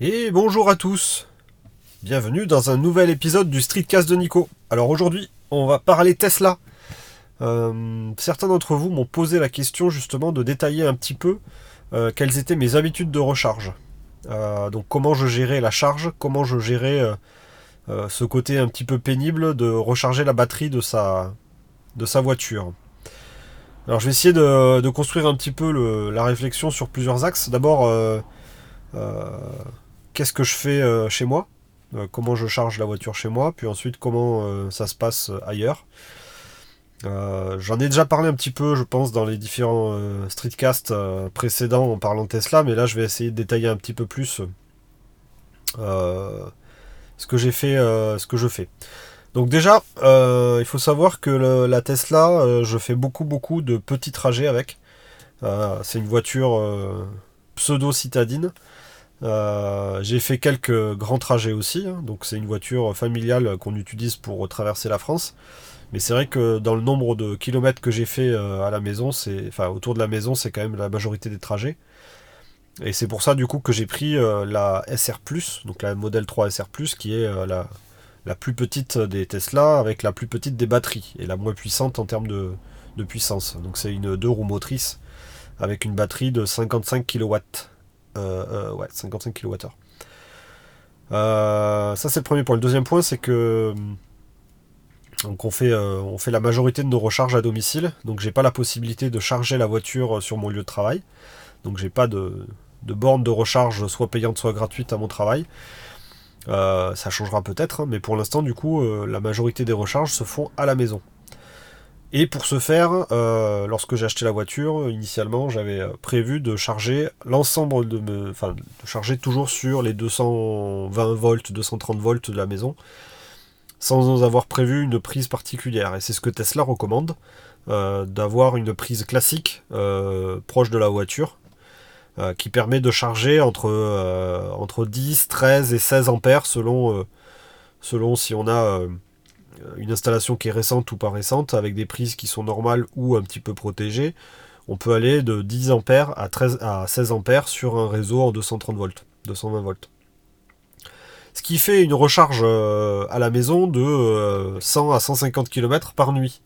Et bonjour à tous Bienvenue dans un nouvel épisode du Streetcast de Nico. Alors aujourd'hui, on va parler Tesla. Euh, certains d'entre vous m'ont posé la question justement de détailler un petit peu euh, quelles étaient mes habitudes de recharge. Euh, donc comment je gérais la charge, comment je gérais ce côté un petit peu pénible de recharger la batterie de sa, de sa voiture. Alors je vais essayer de, construire un petit peu la réflexion sur plusieurs axes. D'abord, qu'est-ce que je fais euh, chez moi, euh, comment je charge la voiture chez moi, puis ensuite comment euh, ça se passe ailleurs. J'en ai déjà parlé un petit peu, je pense, dans les différents streetcasts précédents en parlant Tesla, mais là je vais essayer de détailler un petit peu plus ce que j'ai fait, ce que je fais. Donc déjà, il faut savoir que la Tesla, je fais beaucoup beaucoup de petits trajets avec. C'est une voiture pseudo-citadine. Euh, j'ai fait quelques grands trajets aussi, hein. donc c'est une voiture familiale qu'on utilise pour traverser la France. Mais c'est vrai que dans le nombre de kilomètres que j'ai fait euh, à la maison, c'est, enfin autour de la maison, c'est quand même la majorité des trajets. Et c'est pour ça du coup que j'ai pris euh, la SR+, donc la modèle 3 SR+, qui est la, la, plus petite des Tesla avec la plus petite des batteries et la moins puissante en termes de, de puissance. Donc c'est une deux roues motrices avec une batterie de 55 kW. Euh, euh, ouais, 55 kWh. ça c'est le premier point. Le deuxième point c'est que donc on fait, euh, la majorité de nos recharges à domicile, donc j'ai pas la possibilité de charger la voiture sur mon lieu de travail. Donc j'ai pas de, de borne de recharge soit payante soit gratuite à mon travail. ça changera peut-être, hein, mais pour l'instant du coup la majorité des recharges se font à la maison. Et pour ce faire, euh, lorsque j'ai acheté la voiture, initialement, j'avais euh, prévu de charger l'ensemble de me, enfin, de charger toujours sur les 220 volts, 230 volts de la maison, sans avoir prévu une prise particulière. Et c'est ce que Tesla recommande, euh, d'avoir une prise classique proche de la voiture, qui permet de charger entre, entre 10, 13 et 16 ampères selon, selon si on a une installation qui est récente ou pas récente, avec des prises qui sont normales ou un petit peu protégées, on peut aller de 10 ampères à, 13, à 16 ampères sur un réseau en 230 volts, 220 volts. Ce qui fait une recharge euh, à la maison de 100 euh, à 150 km par nuit.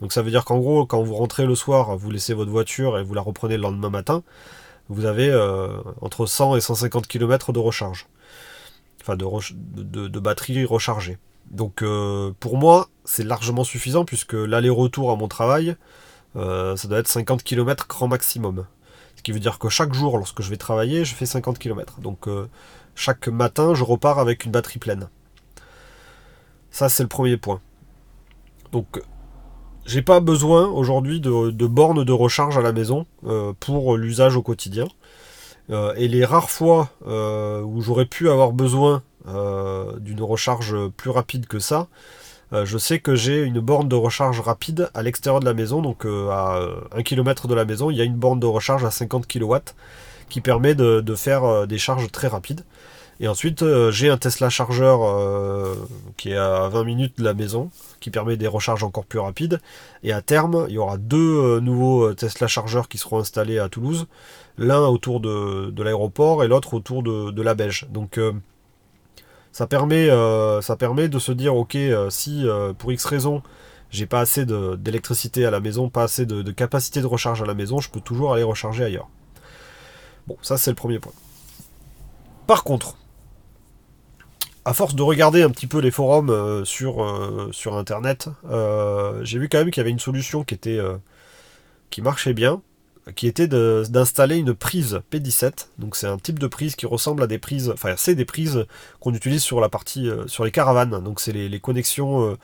Donc ça veut dire qu'en gros, quand vous rentrez le soir, vous laissez votre voiture et vous la reprenez le lendemain matin, vous avez entre 100 et 150 km de recharge. Enfin, de, de, de batterie rechargée. Donc euh, pour moi, c'est largement suffisant puisque l'aller-retour à mon travail, euh, ça doit être 50 km grand maximum. Ce qui veut dire que chaque jour, lorsque je vais travailler, je fais 50 km. Donc euh, chaque matin, je repars avec une batterie pleine. Ça, c'est le premier point. Donc j'ai pas besoin aujourd'hui de, de, bornes de recharge à la maison pour l'usage au quotidien. et les rares fois où j'aurais pu avoir besoin d'une recharge plus rapide que ça, euh, je sais que j'ai une borne de recharge rapide à l'extérieur de la maison, donc euh, à 1 km de la maison, il y a une borne de recharge à 50 kW qui permet de, faire des charges très rapides. Et ensuite, j'ai un Tesla chargeur qui est à 20 minutes de la maison, qui permet des recharges encore plus rapides. Et à terme, il y aura deux nouveaux Tesla chargeurs qui seront installés à Toulouse, l'un autour de, l'aéroport et l'autre autour de, de, la Belge. Donc ça permet, euh, ça permet de se dire, ok, euh, si euh, pour X raison, j'ai pas assez d'électricité à la maison, pas assez de, capacité de recharge à la maison, je peux toujours aller recharger ailleurs. Bon, ça c'est le premier point. Par contre, à force de regarder un petit peu les forums sur, sur internet, j'ai vu quand même qu'il y avait une solution qui était qui marchait bien, qui était d'installer une prise P17. Donc c'est un type de prise qui ressemble à des prises, enfin c'est des prises qu'on utilise sur la partie, euh, sur les caravanes. Donc c'est les, connexions euh,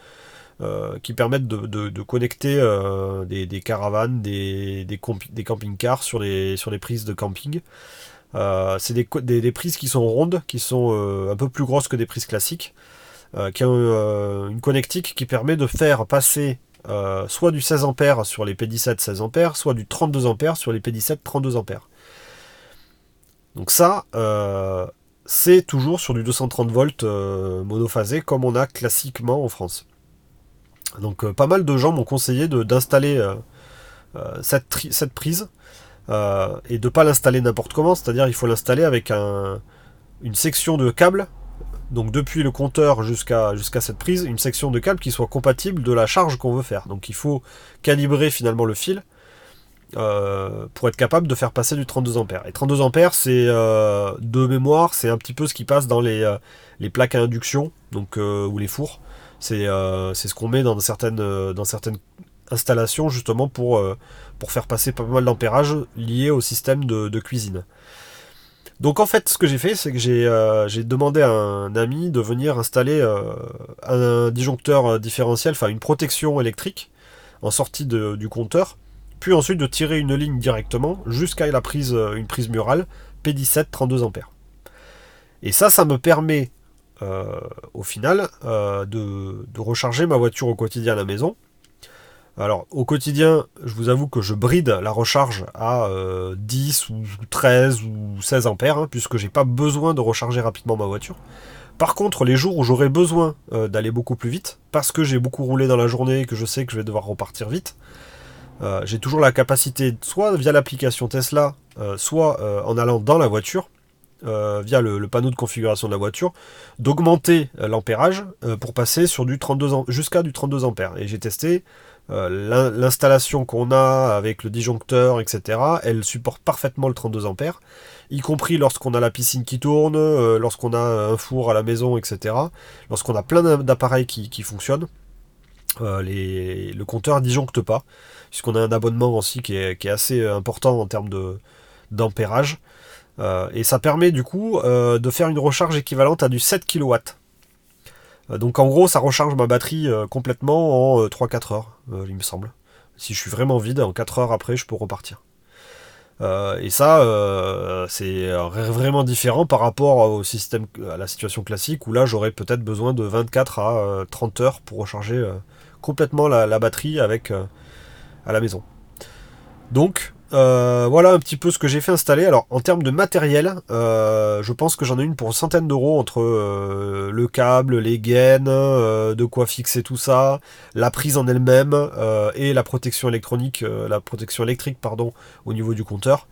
euh, qui permettent de, connecter des, caravanes, des, des, camping-cars sur les, sur les prises de camping. c'est des, prises qui sont rondes, qui sont un peu plus grosses que des prises classiques, qui ont une connectique qui permet de faire passer euh, soit du 16 ampères sur les P17 16 ampères, soit du 32 ampères sur les P17 32 ampères. Donc ça, euh, c'est toujours sur du 230 volts euh, monophasé comme on a classiquement en France. Donc pas mal de gens m'ont conseillé d'installer cette, prise et de ne pas l'installer n'importe comment, c'est-à-dire il faut l'installer avec un, une section de câble, donc depuis le compteur jusqu'à cette prise, une section de câble qui soit compatible de la charge qu'on veut faire. Donc il faut calibrer finalement le fil euh, pour être capable de faire passer du 32 ampères. Et 32 ampères, c'est euh, de mémoire, c'est un petit peu ce qui passe dans les, euh, plaques à induction, donc ou les fours. C'est ce qu'on met dans certaines, installations justement pour, pour faire passer pas mal d'ampérage lié au système de, cuisine. Donc en fait, ce que j'ai fait, c'est que j'ai demandé à un ami de venir installer un disjoncteur différentiel, enfin une protection électrique en sortie du compteur puis ensuite de tirer une ligne directement jusqu'à la prise, euh, une prise murale P17 32 ampères. Et ça, ça me permet euh, au final euh, de, recharger ma voiture au quotidien à la maison. Alors au quotidien, je vous avoue que je bride la recharge à 10 ou 13 ou 16 ampères, hein, puisque j'ai pas besoin de recharger rapidement ma voiture. Par contre, les jours où j'aurai besoin d'aller beaucoup plus vite, parce que j'ai beaucoup roulé dans la journée et que je sais que je vais devoir repartir vite, euh, j'ai toujours la capacité, soit via l'application Tesla, euh, soit euh, en allant dans la voiture, via le, panneau de configuration de la voiture, d'augmenter l'ampérage pour passer sur du 32 jusqu'à du 32 ampères. Et j'ai testé l'installation qu'on a avec le disjoncteur, etc. Elle supporte parfaitement le 32 ampères, y compris lorsqu'on a la piscine qui tourne, lorsqu'on a un four à la maison, etc. Lorsqu'on a plein d'appareils qui, fonctionnent. le compteur disjoncte pas puisqu'on a un abonnement aussi qui est, assez euh, important en termes d'ampérage. Euh, et ça permet du coup euh, de faire une recharge équivalente à du 7 kW. Donc en gros, ça recharge ma batterie complètement en 3-4 heures, il me semble. Si je suis vraiment vide, en 4 heures après, je peux repartir. et ça, c'est vraiment différent par rapport au système, à la situation classique où là, j'aurais peut-être besoin de 24 à 30 heures pour recharger complètement la batterie avec à la maison. Donc euh, voilà un petit peu ce que j'ai fait installer. Alors en termes de matériel, euh, je pense que j'en ai une pour une centaine d'euros entre euh, le câble, les gaines, de quoi fixer tout ça, la prise en elle-même et la protection électronique, la protection électrique au niveau du compteur.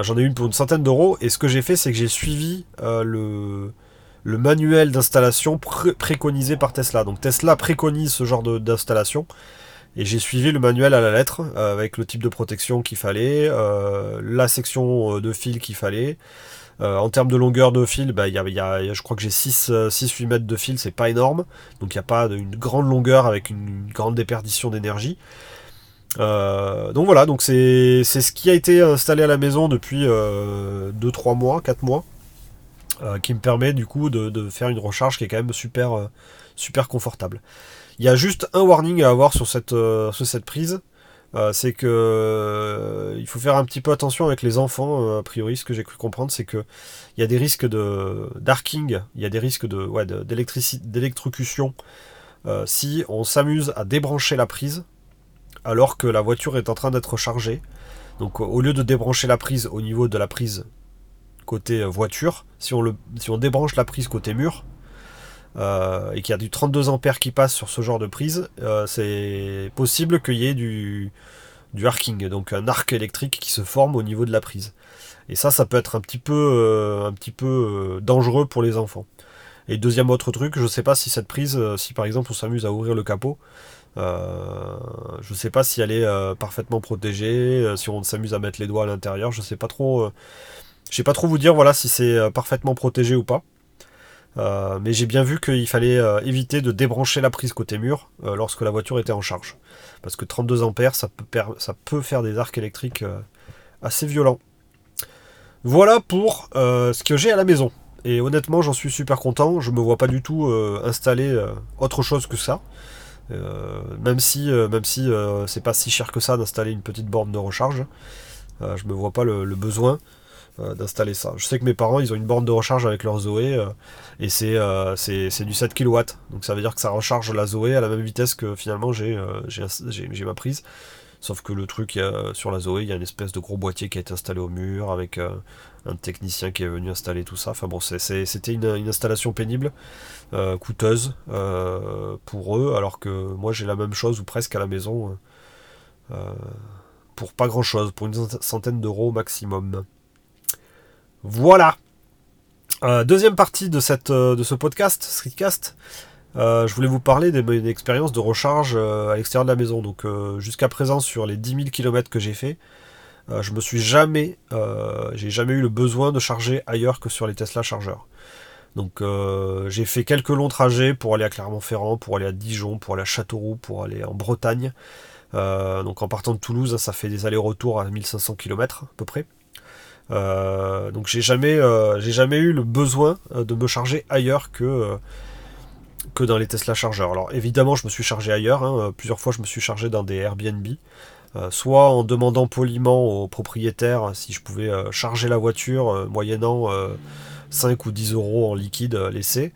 J'en ai une pour une centaine d'euros et ce que j'ai fait c'est que j'ai suivi le manuel d'installation préconisé par Tesla. Donc Tesla préconise ce genre d'installation. Et j'ai suivi le manuel à la lettre, euh, avec le type de protection qu'il fallait, euh, la section euh, de fil qu'il fallait. en termes de longueur de fil, bah, y a, je crois que j'ai 6-8 mètres de fil, c'est pas énorme. Donc il n'y a pas une grande longueur avec une, grande déperdition d'énergie. donc voilà, donc c'est ce qui a été installé à la maison depuis 2-3 mois, 4 mois, qui me permet du coup de, de, faire une recharge qui est quand même super, super confortable. Il y a juste un warning à avoir sur cette, euh, prise. Euh, c'est que euh, il faut faire un petit peu attention avec les enfants, a priori, ce que j'ai cru comprendre, c'est que il y a des risques de d'arcing, il y a des risques de d'électrocution si on s'amuse à débrancher la prise alors que la voiture est en train d'être chargée. Donc au lieu de débrancher la prise au niveau de la prise côté voiture, si on débranche la prise côté mur, euh, et qu'il y a du 32 ampères qui passe sur ce genre de prise, euh, c'est possible qu'il y ait du, du arcing, donc un arc électrique qui se forme au niveau de la prise. Et ça, ça peut être un petit peu, euh, un petit peu dangereux pour les enfants. Et deuxième autre truc, je ne sais pas si cette prise, si par exemple on s'amuse à ouvrir le capot, je ne sais pas si elle est parfaitement protégée, si on s'amuse à mettre les doigts à l'intérieur, je sais pas trop. je sais pas trop vous dire voilà si c'est parfaitement protégé ou pas. Euh, mais j'ai bien vu qu'il fallait euh, éviter de débrancher la prise côté mur euh, lorsque la voiture était en charge. Parce que 32 ampères, ça peut, faire des arcs électriques assez violents. Voilà pour ce que j'ai à la maison. Et honnêtement, j'en suis super content. Je me vois pas du tout installer autre chose que ça. même si, même si c'est pas si cher que ça d'installer une petite borne de recharge. je me vois pas le besoin. Euh, d'installer ça. Je sais que mes parents, ils ont une borne de recharge avec leur Zoé euh, et euh, c'est c'est du 7 kW. Donc ça veut dire que ça recharge la Zoé à la même vitesse que finalement j'ai ma prise. Sauf que le truc, sur la Zoé, il y a une espèce de gros boîtier qui a été installé au mur avec un technicien qui est venu installer tout ça. Enfin bon, c'était une, une, installation pénible, coûteuse pour eux, alors que moi j'ai la même chose ou presque à la maison pour pas grand chose, pour une centaine d'euros maximum. Voilà. deuxième partie de, cette, de ce podcast, Streetcast. je voulais vous parler d'une expérience de recharge à l'extérieur de la maison. Donc jusqu'à présent sur les 10 000 km que j'ai fait, je me suis jamais, eu le besoin de charger ailleurs que sur les Tesla chargeurs. Donc euh, j'ai fait quelques longs trajets pour aller à Clermont-Ferrand, pour aller à Dijon, pour aller à Châteauroux, pour aller en Bretagne. Euh, donc en partant de Toulouse, ça fait des allers-retours à 1500 km à peu près. Euh, donc j'ai jamais, j'ai jamais eu le besoin de me charger ailleurs que, que dans les Tesla chargeurs. Alors évidemment, je me suis chargé ailleurs. Hein. plusieurs fois, je me suis chargé dans des Airbnb. soit en demandant poliment aux propriétaires si je pouvais charger la voiture moyennant 5 ou 10 euros en liquide euh, laissé.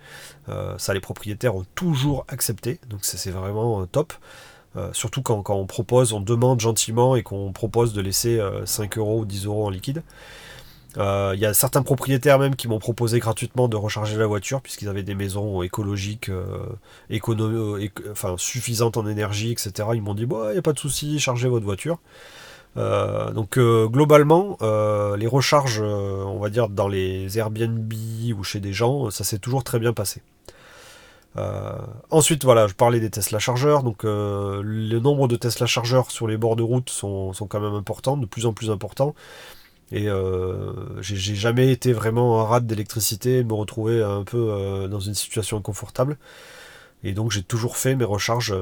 Euh, ça, les propriétaires ont toujours accepté, donc c'est vraiment euh, top. surtout quand, on propose, on demande gentiment et qu'on propose de laisser 5 euros ou 10 euros en liquide. Il y a certains propriétaires même qui m'ont proposé gratuitement de recharger la voiture puisqu'ils avaient des maisons écologiques, enfin, suffisantes en énergie, etc. Ils m'ont dit, il n'y a pas de souci, chargez votre voiture. Euh, donc euh, globalement, euh, les recharges, on va dire dans les Airbnb ou chez des gens, ça s'est toujours très bien passé. ensuite, voilà, je parlais des Tesla chargeurs. Donc, le nombre de Tesla chargeurs sur les bords de route sont, quand même importants, de plus en plus importants. Et j'ai jamais été vraiment en rade d'électricité, me retrouver un peu dans une situation inconfortable. Et donc, j'ai toujours fait mes recharges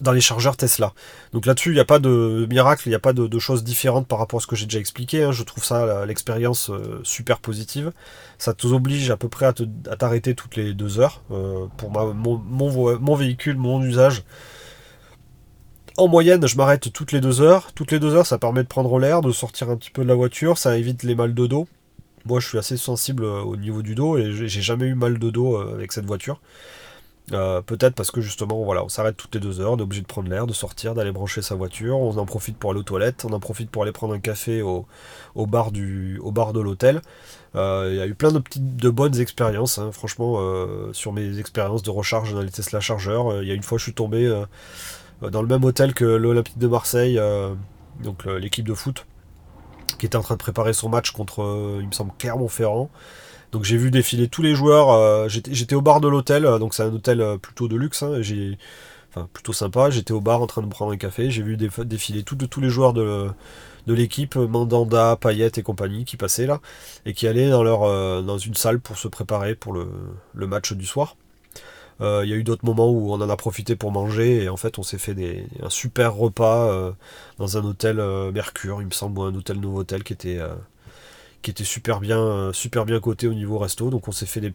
dans les chargeurs Tesla. Donc là-dessus, il n'y a pas de miracle, il n'y a pas de, choses différentes par rapport à ce que j'ai déjà expliqué. Hein. Je trouve ça, l'expérience, euh, super positive. Ça t'oblige à peu près à t'arrêter toutes les deux heures. Euh, pour mon, véhicule, mon usage, en moyenne, je m'arrête toutes les deux heures. Toutes les deux heures, ça permet de prendre l'air, de sortir un petit peu de la voiture, ça évite les mal de dos. Moi, je suis assez sensible euh, au niveau du dos et j'ai jamais eu mal de dos avec cette voiture. Euh, peut-être parce que justement, voilà, on s'arrête toutes les deux heures, on est obligé de prendre l'air, de sortir, d'aller brancher sa voiture, on en profite pour aller aux toilettes, on en profite pour aller prendre un café au, bar, du, au bar de l'hôtel. Euh, il y a eu plein de petites, bonnes expériences, hein, franchement, euh, sur mes expériences de recharge dans les Tesla chargeurs. Il y a une fois, je suis tombé dans le même hôtel que l'Olympique de Marseille, donc l'équipe de foot, qui était en train de préparer son match contre, il me semble, Clermont-Ferrand. Donc j'ai vu défiler tous les joueurs. Euh, j'étais au bar de l'hôtel, euh, donc c'est un hôtel euh, plutôt de luxe. Hein, enfin plutôt sympa. J'étais au bar en train de prendre un café. J'ai vu défiler tous les joueurs de, l'équipe, Mandanda, Payet et compagnie, qui passaient là et qui allaient dans leur dans une salle pour se préparer pour le, match du soir. Il y a eu d'autres moments où on en a profité pour manger et en fait on s'est fait un super repas dans un hôtel Mercure, il me semble, ou un hôtel Novotel qui était qui était super bien, euh, super coté au niveau resto. Donc on s'est fait un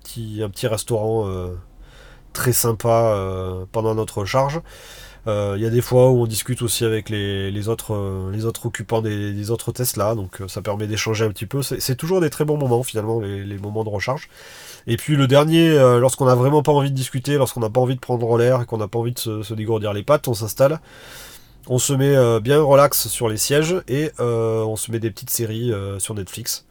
petit restaurant euh, très sympa euh, pendant notre charge. Il y a des fois où on discute aussi avec les, autres, les autres occupants des, autres Tesla, donc ça permet d'échanger un petit peu. C'est toujours des très bons moments finalement, les, moments de recharge. Et puis le dernier, lorsqu'on n'a vraiment pas envie de discuter, lorsqu'on n'a pas envie de prendre l'air qu'on n'a pas envie de se, se, dégourdir les pattes, on s'installe. On se met bien relax sur les sièges et on se met des petites séries sur Netflix.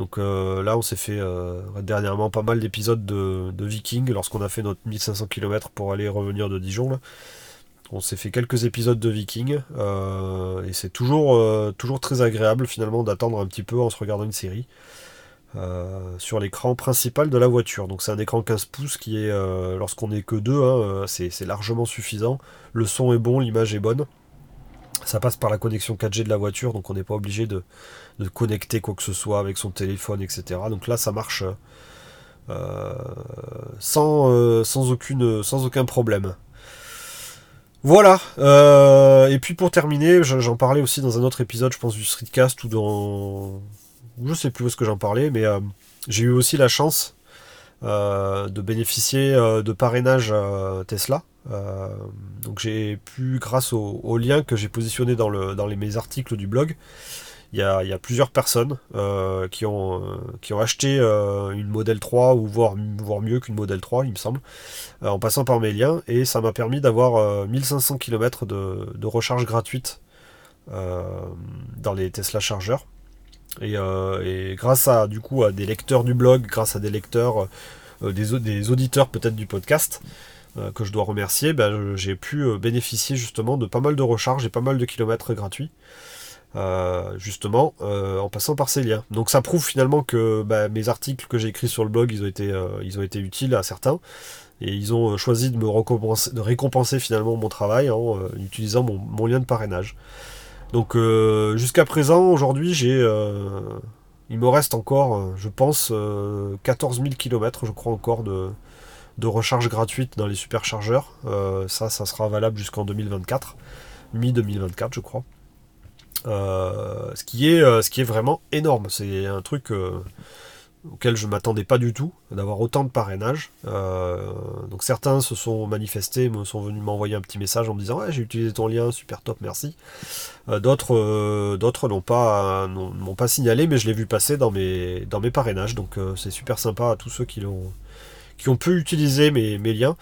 Donc euh, là, on s'est fait euh, dernièrement pas mal d'épisodes de, Viking lorsqu'on a fait notre 1500 km pour aller revenir de Dijon. On s'est fait quelques épisodes de Viking euh, et c'est toujours, toujours très agréable finalement d'attendre un petit peu en se regardant une série. sur l'écran principal de la voiture. Donc c'est un écran 15 pouces qui est, lorsqu'on n'est que deux, hein, c'est largement suffisant. Le son est bon, l'image est bonne. Ça passe par la connexion 4G de la voiture, donc on n'est pas obligé de, connecter quoi que ce soit avec son téléphone, etc. Donc là, ça marche euh, euh, sans aucun problème. Voilà. Euh, et puis pour terminer, j'en parlais aussi dans un autre épisode, je pense du Streetcast ou dans, je sais plus où est-ce que j'en parlais, mais j'ai eu aussi la chance de bénéficier de parrainage Tesla. Euh, donc j'ai pu, grâce au, lien que j'ai positionné dans, le, dans les, mes articles du blog, il y a, plusieurs personnes euh, qui, ont, euh, qui ont acheté une Model 3 ou voire, voire mieux qu'une Model 3, il me semble, en passant par mes liens. Et ça m'a permis d'avoir 1500 km de, recharge gratuite dans les Tesla chargeurs. Et, grâce à du coup à des lecteurs du blog, grâce à des lecteurs, des, des auditeurs peut-être du podcast, euh, que je dois remercier, ben, j'ai pu euh, bénéficier justement de pas mal de recharges et pas mal de kilomètres gratuits. Justement en passant par ces liens. Donc ça prouve finalement que bah, mes articles que j'ai écrits sur le blog, ils ont été, été utiles à certains. Et ils ont choisi de me récompenser, finalement mon travail en utilisant mon, lien de parrainage. Donc jusqu'à présent, aujourd'hui, j'ai il me reste encore, euh, je pense, 14 000 km, je crois encore, de, recharge gratuite dans les superchargeurs. Euh, ça, ça sera valable jusqu'en 2024, mi-2024, je crois. Euh, ce, qui est, ce qui est vraiment énorme. C'est un truc auquel je ne m'attendais pas du tout, d'avoir autant de parrainage. Euh, donc certains se sont manifestés, me sont venus m'envoyer un petit message en me disant ouais, j'ai utilisé ton lien, super top, merci. Euh, d'autres euh, d'autres n'ont pas n'ont pas signalé, mais je l'ai vu passer dans mes parrainages. Donc c'est super sympa à tous ceux qui l'ont qui ont pu utiliser mes liens.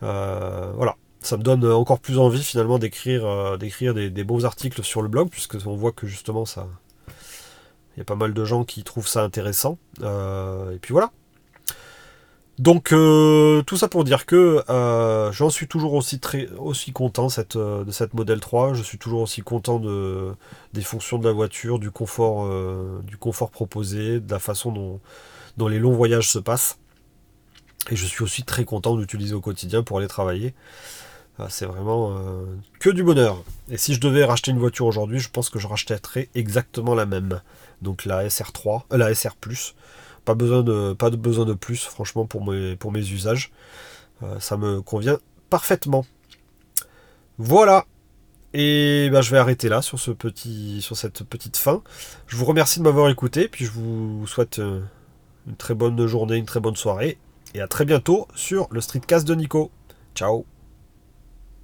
voilà. Ça me donne encore plus envie finalement d'écrire d'écrire des, des beaux articles sur le blog, puisque on voit que justement ça, il y a pas mal de gens qui trouvent ça intéressant. Euh, et puis voilà. Donc euh, tout ça pour dire que euh, j'en suis toujours aussi très aussi content de cette modèle 3. Je suis toujours aussi content de, des fonctions de la voiture, du confort, du confort proposé, de la façon dont, dont les longs voyages se passent. Et je suis aussi très content d'utiliser au quotidien pour aller travailler. C'est vraiment que du bonheur. Et si je devais racheter une voiture aujourd'hui, je pense que je rachèterais exactement la même donc la SR3, euh, la SR+. Pas besoin de, pas besoin de plus, franchement, pour mes, usages. Euh, ça me convient parfaitement. Voilà. Et ben, je vais arrêter là sur, ce petit, sur cette petite fin. Je vous remercie de m'avoir écouté, puis je vous souhaite euh, une très bonne journée, une très bonne soirée, et à très bientôt sur le Streetcast de Nico. Ciao